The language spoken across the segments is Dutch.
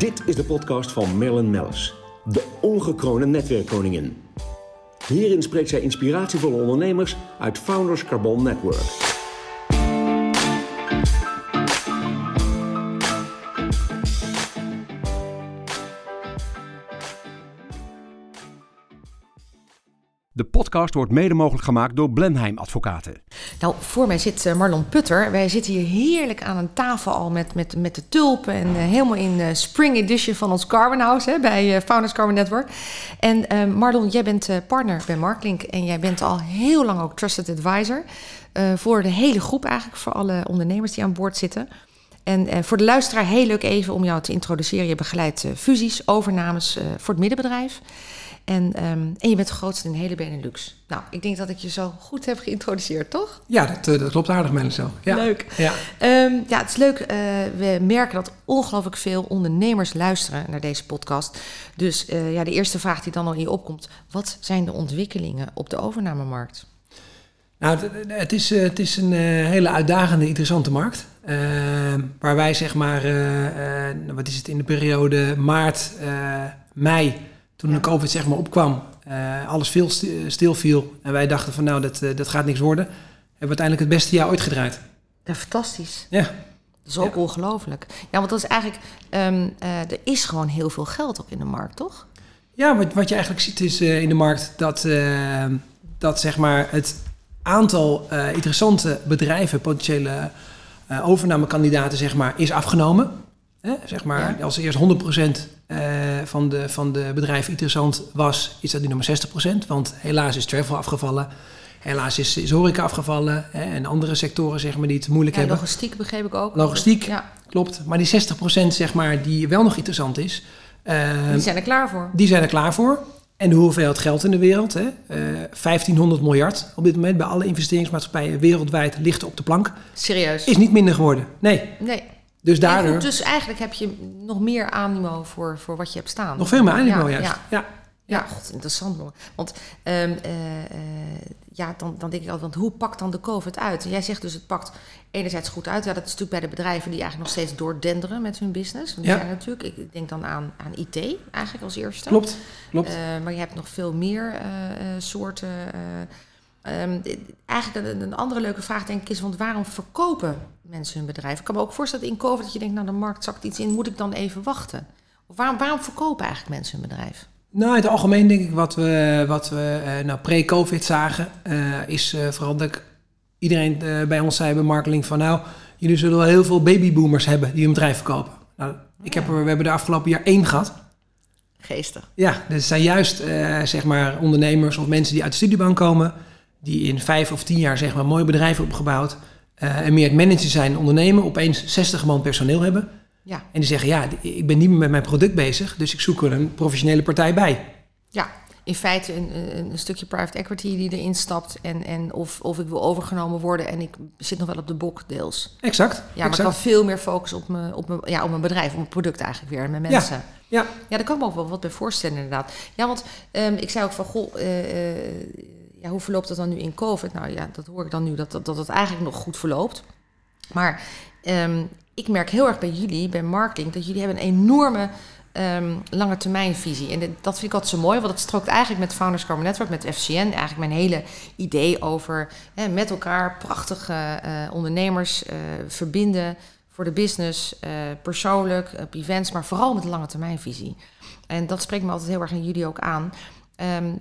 Dit is de podcast van Marilyn Mellis, de ongekroonde netwerkkoningin. Hierin spreekt zij inspiratievolle ondernemers uit Founders Carbon Network. De podcast wordt mede mogelijk gemaakt door Blenheim Advocaten. Nou, voor mij zit uh, Marlon Putter. Wij zitten hier heerlijk aan een tafel al met, met, met de tulpen. En uh, helemaal in uh, spring edition van ons Carbon House hè, bij Founders Carbon Network. En Marlon, jij bent partner bij Marklink. En jij bent al heel lang ook Trusted Advisor. voor de hele groep eigenlijk, voor alle ondernemers die aan boord zitten. En voor de luisteraar heel leuk even om jou te introduceren. Je begeleidt fusies, overnames voor het middenbedrijf. En, um, en je bent grootste in de hele Benelux. Nou, ik denk dat ik je zo goed heb geïntroduceerd, toch? Ja, dat, eh, dat klopt aardig, Melissa. Ja. Leuk. Ja. Um, ja, het is leuk. Uh, we merken dat ongelooflijk veel ondernemers luisteren naar deze podcast. Dus uh, ja, de eerste vraag die dan al hier opkomt. Wat zijn de ontwikkelingen op de overnamemarkt? Nou, het, het is, het is een hele uitdagende, interessante markt. Ehm, waar wij zeg maar, wat is het, in de periode maart, mei toen de COVID zeg maar opkwam, uh, alles veel stil viel en wij dachten van nou, dat, uh, dat gaat niks worden, hebben we uiteindelijk het beste jaar ooit gedraaid. Ja, fantastisch. Ja. Dat is ook ja. ongelooflijk. Ja, want dat is eigenlijk, um, uh, er is gewoon heel veel geld ook in de markt, toch? Ja, wat, wat je eigenlijk ziet is in de markt dat, dat zeg maar het aantal interessante bedrijven, potentiële overnamekandidaten, zeg maar, is afgenomen. Hè? Zeg maar, ja. als eerst 100% uh, van, de, van de bedrijven interessant was, is dat nu nog maar 60%. Want helaas is travel afgevallen. Helaas is, is horeca afgevallen. Hè, en andere sectoren zeg maar, die het moeilijk ja, hebben. Logistiek begreep ik ook. Logistiek, ja. klopt. Maar die 60% zeg maar, die wel nog interessant is. Uh, die zijn er klaar voor. Die zijn er klaar voor. En de hoeveelheid geld in de wereld, hè, uh, 1500 miljard op dit moment bij alle investeringsmaatschappijen wereldwijd ligt op de plank. Serieus? Is niet minder geworden. Nee. Nee. Dus daardoor... Goed, dus eigenlijk heb je nog meer animo voor, voor wat je hebt staan. Nog veel meer animo, ja, juist. Ja, ja. God, interessant. Want um, uh, uh, ja, dan, dan denk ik altijd, want hoe pakt dan de COVID uit? En jij zegt dus, het pakt enerzijds goed uit. Ja, dat is natuurlijk bij de bedrijven die eigenlijk nog steeds doordenderen met hun business. Want die ja. zijn natuurlijk, ik denk dan aan, aan IT eigenlijk als eerste. Klopt, klopt. Uh, maar je hebt nog veel meer soorten... Um, eigenlijk een, een, andere leuke vraag denk ik is, want waarom verkopen mensen hun bedrijf? Ik kan me ook voorstellen in COVID dat je denkt, nou de markt zakt iets in, moet ik dan even wachten? Of waarom, waarom verkopen eigenlijk mensen hun bedrijf? Nou, in het algemeen denk ik wat we, wat we uh, nou, pre-COVID zagen, uh, is uh, vooral dat iedereen bij ons zei bij marketing van nou, jullie zullen wel heel veel babyboomers hebben die hun bedrijf verkopen. Nou, ik heb er, we hebben de afgelopen jaar één gehad. Geestig. Ja, dus het zijn juist zeg maar ondernemers of mensen die uit de studiebank komen die in vijf of tien jaar zeg maar mooi bedrijf opgebouwd uh, en meer het manager zijn, ondernemen, opeens 60 man personeel hebben. Ja. En die zeggen, ja, ik ben niet meer met mijn product bezig, dus ik zoek er een professionele partij bij. Ja, in feite een, een, stukje private equity die erin stapt en, en of, of ik wil overgenomen worden en ik zit nog wel op de bok deels. Exact. Ja, maar exact. ik kan veel meer focussen op mijn, op mijn, ja, op mijn bedrijf, op mijn product eigenlijk weer en mijn mensen. Ja. Ja. ja, daar kan ik me ook wel wat bij voorstellen inderdaad. Ja, want um, ik zei ook van, goh, uh, uh, ja, hoe verloopt dat dan nu in COVID? Nou ja, dat hoor ik dan nu, dat dat, dat het eigenlijk nog goed verloopt. Maar um, ik merk heel erg bij jullie, bij marketing, dat jullie hebben een enorme um, lange termijn visie. En dat vind ik altijd zo mooi, want het strookt eigenlijk met Founders Carbon Network, met FCN. Eigenlijk mijn hele idee over hè, met elkaar prachtige uh, ondernemers uh, verbinden voor de business, uh, persoonlijk, op events, maar vooral met lange termijn visie. En dat spreekt me altijd heel erg aan jullie ook aan. Um,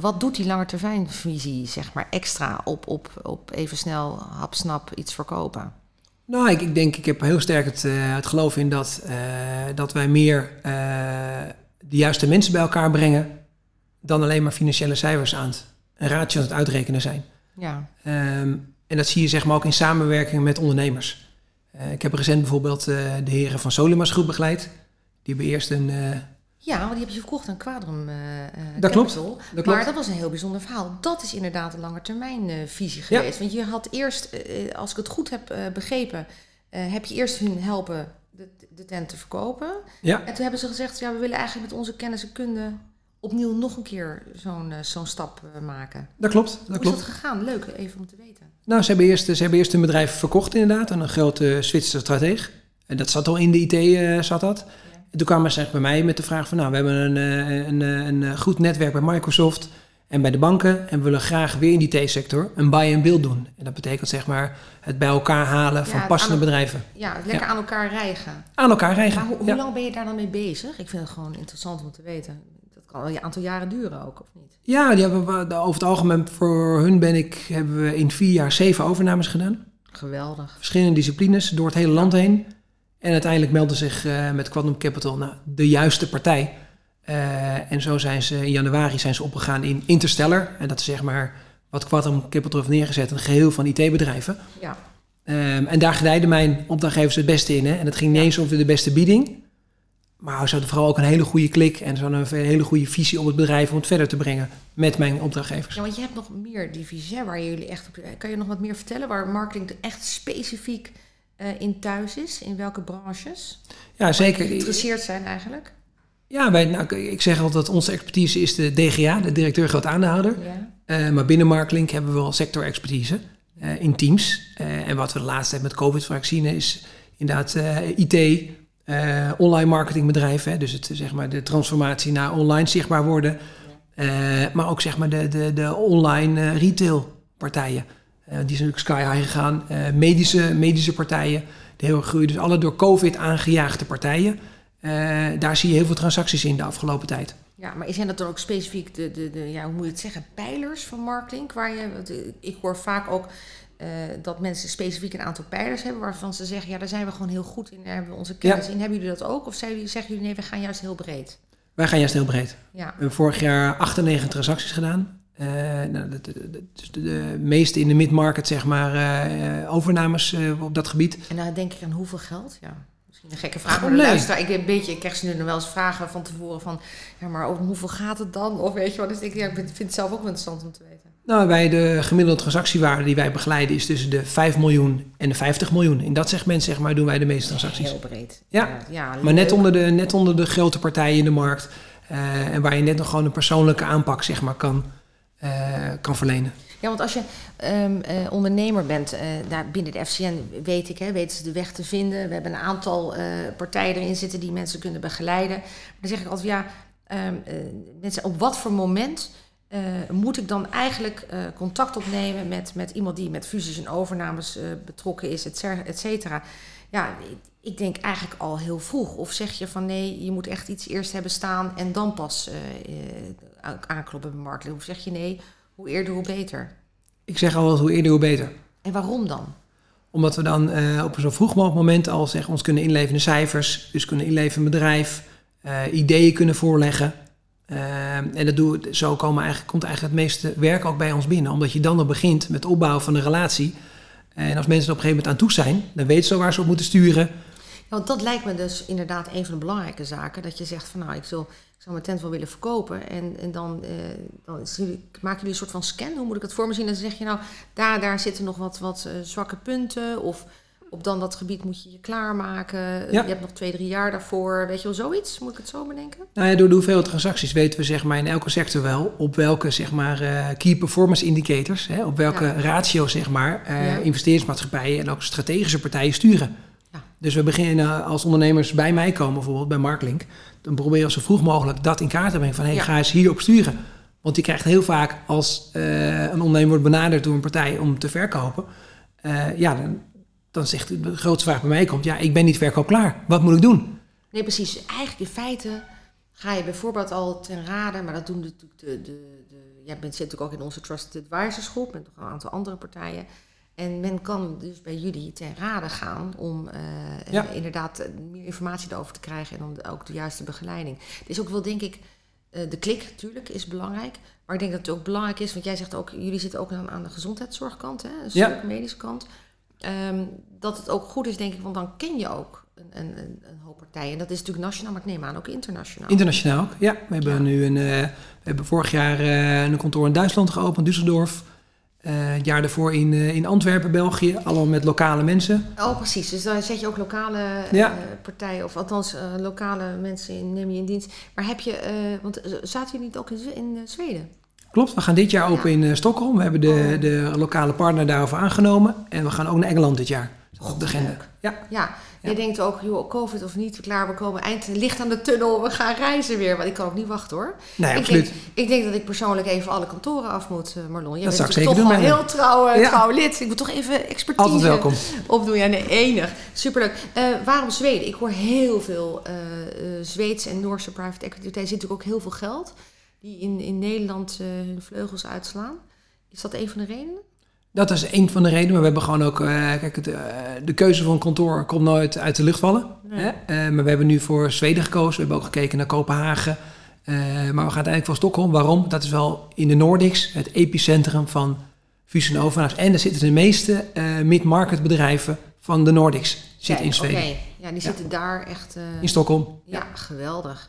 wat doet die langetermijnvisie, zeg maar, extra op, op, op even snel hapsnap iets verkopen? Nou, ik, ik denk, ik heb heel sterk het, uh, het geloof in dat, uh, dat wij meer uh, de juiste mensen bij elkaar brengen dan alleen maar financiële cijfers aan het, een ratio aan het uitrekenen zijn. Ja. Um, en dat zie je zeg maar ook in samenwerking met ondernemers. ik heb recent bijvoorbeeld de heren van Solimas groep begeleid. Die hebben eerst een ja, want die heb je verkocht aan Quadrum uh, dat klopt, dat klopt. Maar dat was een heel bijzonder verhaal. Dat is inderdaad een langetermijn uh, visie geweest. Ja. Want je had eerst, uh, als ik het goed heb begrepen, heb je eerst hun helpen de, de tent te verkopen. Ja. En toen hebben ze gezegd, ja, we willen eigenlijk met onze kennis en kunde opnieuw nog een keer zo'n zo'n stap maken. Dat klopt. Dat Hoe klopt. is dat gegaan? Leuk, even om te weten. Nou, ze hebben eerst, ze hebben eerst een bedrijf verkocht inderdaad aan een grote Zwitserse strateeg. En dat zat al in de IT, zat dat. En toen kwamen ze bij mij met de vraag van, nou, we hebben een, eh, een, een, een eh, goed netwerk bij Microsoft en bij de banken en we willen graag weer in die T-sector een buy and build doen. En dat betekent zeg maar het bij elkaar halen van passende aan- bedrijven. Ja, lekker aan elkaar rijgen. Aan elkaar rijgen. Maar hoe, hoe Ja. lang ben je daar dan mee bezig? Ik vind het gewoon interessant om te weten. Dat kan wel een aantal jaren duren ook, of niet? Ja, die hebben we, over het algemeen voor hun ben ik, hebben we in vier jaar zeven overnames gedaan. Geweldig. Verschillende disciplines door het hele land heen. En uiteindelijk meldde zich eh, met Quantum Capital nou, de juiste partij. Eh, en zo zijn ze in januari zijn ze opgegaan in Interstellar. En dat is zeg maar wat Quantum Capital heeft neergezet, een geheel van IT-bedrijven. Ja. Ehm, en daar gedijden mijn opdrachtgevers het beste in. Hè? En het ging niet eens over de beste bieding. Maar ze hadden vooral ook een hele goede klik en een hele goede visie op het bedrijf om het verder te brengen met mijn opdrachtgevers. ja, want je hebt nog meer divisies hè, waar jullie echt op... Kan je nog wat meer vertellen waar marketing echt specifiek eh, in thuis is? In welke branches? Ja, zeker. Geïnteresseerd zijn eigenlijk? Ja, wij, nou, ik zeg altijd dat onze expertise is de DGA, de directeur groot aandeelhouder. Ja. Eh, maar binnen Marklink hebben we wel sector-expertise eh, in teams. En wat we de laatste tijd met COVID vaak zien is inderdaad IT, online marketingbedrijven. Hè, dus het, zeg maar, de transformatie naar online zichtbaar worden. Maar ook zeg maar de, de, de online retailpartijen. Eh, die zijn natuurlijk sky high gegaan. Eh, medische, medische partijen, die heel erg groeien. Dus alle door COVID aangejaagde partijen. eh, daar zie je heel veel transacties in de afgelopen tijd. Ja, maar zijn dat dan ook specifiek de, de, de ja, hoe moet je het zeggen, pijlers van marketing? Waar je, ik hoor vaak ook dat mensen specifiek een aantal pijlers hebben waarvan ze zeggen, ja, daar zijn we gewoon heel goed in, daar hebben we onze kennis in. Hebben jullie dat ook? Of zeggen jullie, nee, we gaan juist heel breed? Wij gaan juist heel breed. Ja, We hebben vorig jaar 98 transacties gedaan. Eh, nou, de, de, de, de, de meeste in de mid-market, zeg maar, eh, overnames eh, op dat gebiet. en dan denk ik aan hoeveel geld? Ja, misschien een gekke vraag, Oh, maar de nee. luisteraar, ik, een beetje, ik krijg ze nu nog wel eens vragen van tevoren van, ja, maar over hoeveel gaat het dan? Of weet je wat, dus ik, ja, ik vind het zelf ook wel interessant om te weten. Nou, bij de gemiddelde transactiewaarde die wij begeleiden is tussen de 5 miljoen en de 50 miljoen. In dat segment, zeg maar, doen wij de meeste transacties. Heel breed. Ja, ja Maar net onder, de, net onder de grote partijen in de markt. en waar je net nog gewoon een persoonlijke aanpak, zeg maar, kan, kan verlenen. Ja, want als je ehm, eh, ondernemer bent, eh, daar binnen de FCN weet ik, hè, weten ze de weg te vinden. We hebben een aantal eh, partijen erin zitten die mensen kunnen begeleiden. Maar dan zeg ik altijd, ja, ehm, eh, mensen, op wat voor moment eh, moet ik dan eigenlijk eh, contact opnemen met, met iemand die met fusies en overnames eh, betrokken is, et cetera? Ja, ik- denk eigenlijk al heel vroeg. Of zeg je van nee, je moet echt iets eerst hebben staan en dan pas eh, aankloppen bij marketing. Of zeg je nee, hoe eerder hoe beter. Ik zeg altijd, hoe eerder, hoe beter. En waarom dan? Omdat we dan eh, op een zo vroeg mogelijk moment al zeg, ons kunnen inleven in de cijfers. Dus kunnen inleven in bedrijf. ideeën kunnen voorleggen. En dat doen we, zo komen eigenlijk, komt eigenlijk het meeste werk ook bij ons binnen. Omdat je dan al begint met het opbouwen van een relatie. En als mensen er op een gegeven moment aan toe zijn, dan weten ze waar ze op moeten sturen. Want dat lijkt me dus inderdaad een van de belangrijke zaken. Dat je zegt van nou, ik, zal, ik zou mijn tent wel willen verkopen. En, en dan, eh, dan is maken jullie een soort van scan. Hoe moet ik het voor me zien? En dan zeg je nou, daar, daar zitten nog wat, wat eh, zwakke punten. Of op dan dat gebied moet je je klaarmaken. Ja. Je hebt nog twee, drie jaar daarvoor. Weet je wel, zoiets? Moet ik het zo bedenken? Nou ja, door de hoeveelheid transacties weten we zeg maar, in elke sector wel op welke zeg maar, eh, key performance indicators, hè, op welke Ja. ratio zeg maar, eh, investeringsmaatschappijen en ook strategische partijen sturen. Dus we beginnen als ondernemers bij mij komen, bijvoorbeeld bij Marklink, dan proberen we zo vroeg mogelijk dat in kaart te brengen van hey, Ja. ga eens hierop sturen. Want je krijgt heel vaak als eh, een ondernemer wordt benaderd door een partij om te verkopen, eh, ja, dan, dan zegt de grootste vraag bij mij komt, ja, ik ben niet verkoopklaar. Wat moet ik doen? Nee, precies. Eigenlijk in feite ga je bijvoorbeeld al ten rade, maar dat doen natuurlijk de. de, de jij bent, zit natuurlijk ook in onze Trusted Advisors groep met nog een aantal andere partijen. En men kan dus bij jullie ten rade gaan om eh, Ja. eh, inderdaad eh, meer informatie erover te krijgen en de- ook de juiste begeleiding. Het is ook wel, denk ik, de klik natuurlijk is belangrijk. Maar ik denk dat het ook belangrijk is, want jij zegt ook, jullie zitten ook aan, aan de gezondheidszorgkant, hè, Ja. stuk medische kant. Ehm, dat het ook goed is, denk ik, want dan ken je ook een, een, een, hoop partijen. En dat is natuurlijk nationaal, maar ik neem aan ook internationaal. Internationaal ook, ja. We hebben Ja. nu een, we hebben vorig jaar een kantoor in Duitsland geopend, Düsseldorf. Het jaar daarvoor in, eh, in Antwerpen, België, allemaal met lokale mensen. Oh, precies. Dus daar zet je ook lokale eh, Ja. partijen, of althans lokale mensen in, neem je in dienst. Maar heb je, want zaten jullie niet ook in, in Zweden? Klopt, we gaan dit jaar open Ja. in Stockholm. We hebben de, Oh. de lokale partner daarover aangenomen. En we gaan ook naar Engeland dit jaar. op de agenda. leuk. Ja, Ja, Ja. Je denkt ook, joh, covid of niet, klaar, we komen eind licht aan de tunnel, we gaan reizen weer. Want ik kan ook niet wachten hoor. nee, ik, absoluut. denk, ik denk dat ik persoonlijk even alle kantoren af moet, eh, Marlon. Jij Dat bent zou ik natuurlijk zeker toch wel heel trouw, eh, Ja. trouw lid. Ik moet toch even expertise Altijd welkom. opdoen. Ja, nee, enig. Superleuk. Eh, waarom Zweden? Ik hoor heel veel eh, Zweedse en Noorse private equity. Er zit natuurlijk ook heel veel geld die in, in Nederland hun vleugels uitslaan. Is dat een van de redenen? Dat is een van de redenen. Maar we hebben gewoon ook... eh, kijk, het, eh, de keuze van een kantoor komt nooit uit de lucht vallen. Nee. Hè? Eh, maar we hebben nu voor Zweden gekozen. We hebben ook gekeken naar Kopenhagen. Maar we gaan uiteindelijk voor Stockholm. Waarom? Dat is wel in de Nordics het epicentrum van fusie en daar zitten de meeste mid-market bedrijven van de Nordics zitten in Zweden. Oké, ja, die zitten daar echt... In Stockholm. Ja, geweldig.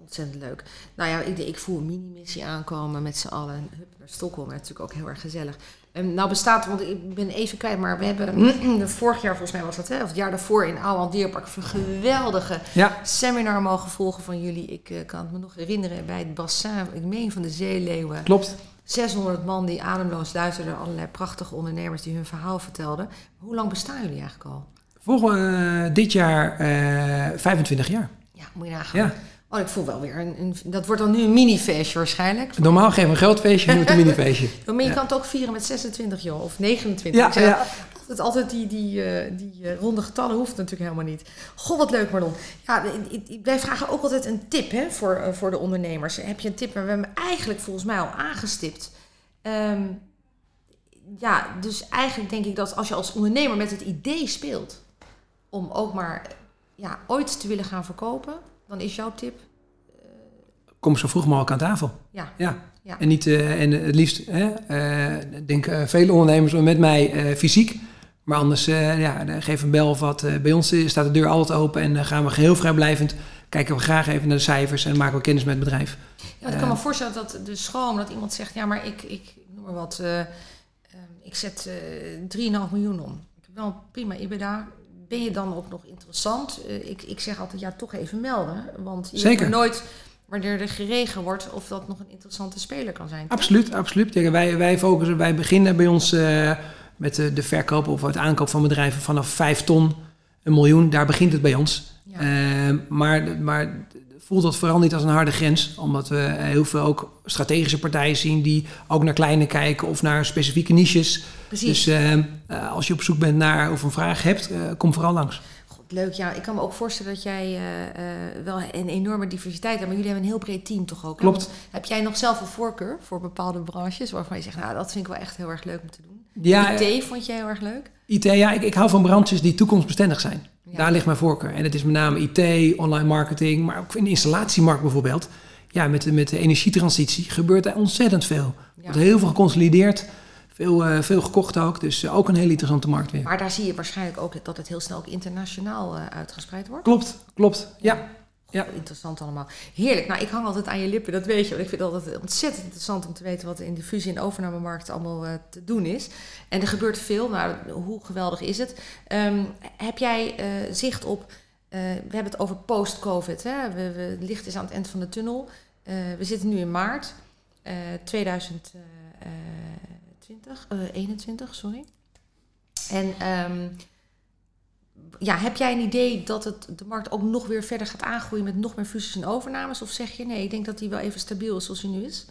Ontzettend leuk. Nou ja, ik, ik voel een mini-missie aankomen met z'n allen. Hup, naar Stockholm, natuurlijk ook heel erg gezellig. En nou bestaat, want ik ben even kwijt, maar we hebben vorig jaar volgens mij was dat, hè, of het jaar daarvoor in Ouwand Dierpark een geweldige Ja, seminar mogen volgen van jullie. Ik eh, kan het me nog herinneren bij het bassin, ik meen van de zeeleeuwen. klopt. 600 man die ademloos luisterden, allerlei prachtige ondernemers die hun verhaal vertelden. Hoe lang bestaan jullie eigenlijk al? Volgende dit jaar eh 25 jaar. Ja, moet je nagaan. Ja. Oh, ik voel wel weer een, een- Dat wordt dan nu een mini-feestje waarschijnlijk. Normaal geven we een grootfeestje, nu het een minifeestje. Maar je Ja. kan het ook vieren met 26, joh. Of 29. Ja, Ik zeg ja. Altijd, altijd die, die, eh, die eh, ronde getallen hoeft natuurlijk helemaal niet. Goh, wat leuk, Marlon. Ja, ik- ik- wij vragen ook altijd een tip hè, voor, eh, voor de ondernemers. Heb je een tip? Maar we hebben hem eigenlijk volgens mij al aangestipt. Ehm, ja, dus eigenlijk denk ik dat als je als ondernemer met het idee speelt... om ook maar ja, ooit te willen gaan verkopen... dan is jouw tip... Kom zo vroeg mogelijk aan tafel. Ja, Ja. Ja. En, niet, eh, en het liefst, hè, eh, ik denk eh, vele ondernemers met mij eh, fysiek. Maar anders, eh, ja, geef een bel of wat. Eh, bij ons eh, staat de deur altijd open en dan gaan we geheel vrijblijvend. Kijken we graag even naar de cijfers en maken we kennis met het bedrijf. Ja, ik kan me voorstellen dat de schroom, dat iemand zegt, ja, maar ik, ik noem maar wat, eh, ehm, ik zet eh 3,5 miljoen om. Ik heb wel prima IBDA. Ben je dan ook nog interessant? Eh, ik, ik zeg altijd, ja, toch even melden. Want je Zeker. weet nooit wanneer er geregen wordt of dat nog een interessante speler kan zijn. Absoluut, absoluut. Wij, wij focussen, wij beginnen bij ons eh, met de, de verkoop of het aankoop van bedrijven vanaf 5 ton, een miljoen. Daar begint het bij ons. Ja. Eh, maar, maar voelt dat vooral niet als een harde grens. Omdat we heel veel ook strategische partijen zien die ook naar kleine kijken of naar specifieke niches. Precies. Dus eh, eh, als je op zoek bent naar of een vraag hebt, eh, kom vooral langs. God, leuk. Ja, ik kan me ook voorstellen dat jij wel een enorme diversiteit hebt. Maar jullie hebben een heel breed team toch ook? Klopt. Heb jij nog zelf een voorkeur voor bepaalde branches waarvan je zegt, nou, dat vind ik wel echt heel erg leuk om te doen? Ja, IT vond jij heel erg leuk? IT, ja, ik, ik hou van branches die toekomstbestendig zijn. Ja. Daar ligt mijn voorkeur. En het is met name IT, online marketing, maar ook in de installatiemarkt bijvoorbeeld. Ja, met, de- met de energietransitie gebeurt er ontzettend veel. Er wordt heel veel geconsolideerd, veel, eh, veel gekocht ook. Dus eh, ook een hele interessante markt weer. Maar daar zie je waarschijnlijk ook dat het heel snel ook internationaal eh, uitgespreid wordt. Klopt, klopt. Ja, ja. Interessant allemaal. Heerlijk. Nou, ik hang altijd aan je lippen, dat weet je. Want ik vind het altijd ontzettend interessant om te weten wat in de fusie- en overnamemarkt allemaal eh, te doen is. En er gebeurt veel. Nou, hoe geweldig is het? Ehm, heb jij eh, zicht op... eh, we hebben het over post-COVID. Hè? We, het licht is aan het eind van de tunnel. We zitten nu in maart eh 2020, eh 21, sorry. En ehm, ja, heb jij een idee dat het, de markt ook nog weer verder gaat aangroeien met nog meer fusies en overnames? Of zeg je nee, ik denk dat die wel even stabiel is zoals die nu is?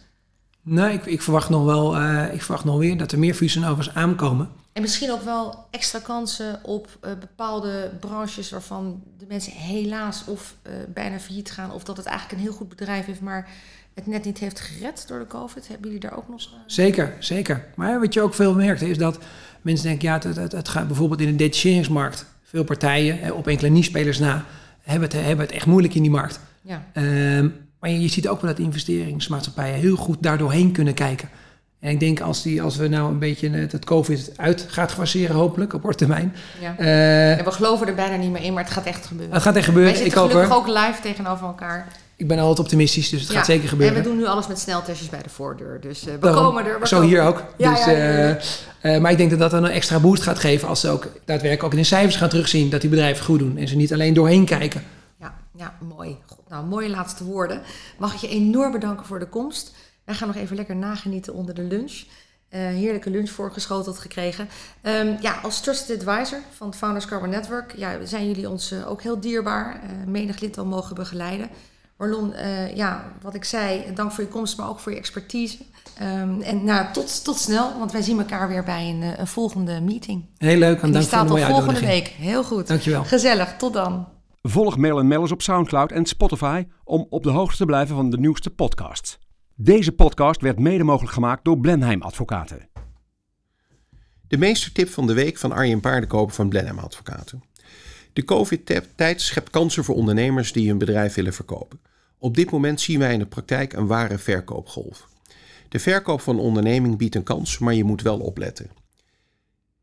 Nee, ik, ik verwacht nog wel, eh, ik verwacht nog weer dat er meer fusies en overs aankomen. En misschien ook wel extra kansen op eh, bepaalde branches waarvan de mensen helaas of eh, bijna failliet gaan. Of dat het eigenlijk een heel goed bedrijf heeft, maar het net niet heeft gered door de COVID. Hebben jullie daar ook nog... Zeker, zeker. Maar wat je ook veel merkt is dat mensen denken, ja, het, het, het gaat bijvoorbeeld in de detacheringsmarkt. Veel partijen, eh, op enkele niche-spelers na, hebben het, hebben het echt moeilijk in die markt. ja. Ehm, maar je, je ziet ook wel dat investeringsmaatschappijen heel goed daardoorheen kunnen kijken. En ik denk als, die, als we nou een beetje het, het COVID uit gaat faceren, hopelijk op korte termijn. Ja. eh, Ja, we geloven er bijna niet meer in, maar het gaat echt gebeuren. het gaat echt Wij gebeuren. zitten Ik gelukkig ook live tegenover elkaar. Ik ben altijd optimistisch, dus het Ja, gaat zeker gebeuren. En we doen nu alles met sneltestjes bij de voordeur. Dus eh, we Daarom. komen er. we Zo komen hier er. ook. Ja, dus, ja, eh, eh, maar ik denk dat dat een extra boost gaat geven als ze ook daadwerkelijk ook in de cijfers gaan terugzien dat die bedrijven goed doen. En ze niet alleen doorheen kijken. Ja, ja, mooi. God, nou, mooie laatste woorden. Mag ik je enorm bedanken voor de komst. Wij gaan nog even lekker nagenieten onder de lunch. heerlijke lunch voorgeschoteld gekregen. Um, ja, als trusted advisor van het Founders Carbon Network ja, zijn jullie ons ook heel dierbaar. menig lid al mogen begeleiden. Marlon, ja, wat ik zei, dank voor je komst, maar ook voor je expertise. Um, en nou, tot, tot snel, want wij zien elkaar weer bij een, een volgende meeting. Heel leuk en, dank voor de mooie staat volgende week. Heel goed. Dankjewel. Gezellig, tot dan. Volg Mail Mellers op Soundcloud en Spotify om op de hoogte te blijven van de nieuwste podcasts. Deze podcast werd mede mogelijk gemaakt door Blenheim Advocaten. De meestertip van de week van Arjen Paardenkoper van Blenheim Advocaten. De COVID-tijd schept kansen voor ondernemers die hun bedrijf willen verkopen. Op dit moment zien wij in de praktijk een ware verkoopgolf. De verkoop van een onderneming biedt een kans, maar je moet wel opletten.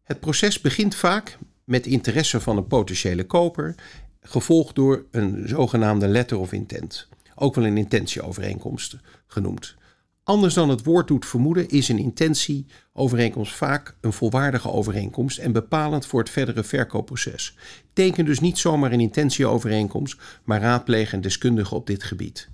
Het proces begint vaak met interesse van een potentiële koper gevolgd door een zogenaamde letter of intent, ook wel een intentieovereenkomst genoemd. Anders dan het woord doet vermoeden, is een intentieovereenkomst vaak een volwaardige overeenkomst en bepalend voor het verdere verkoopproces. Teken dus niet zomaar een intentieovereenkomst, maar raadpleeg een deskundige op dit gebied.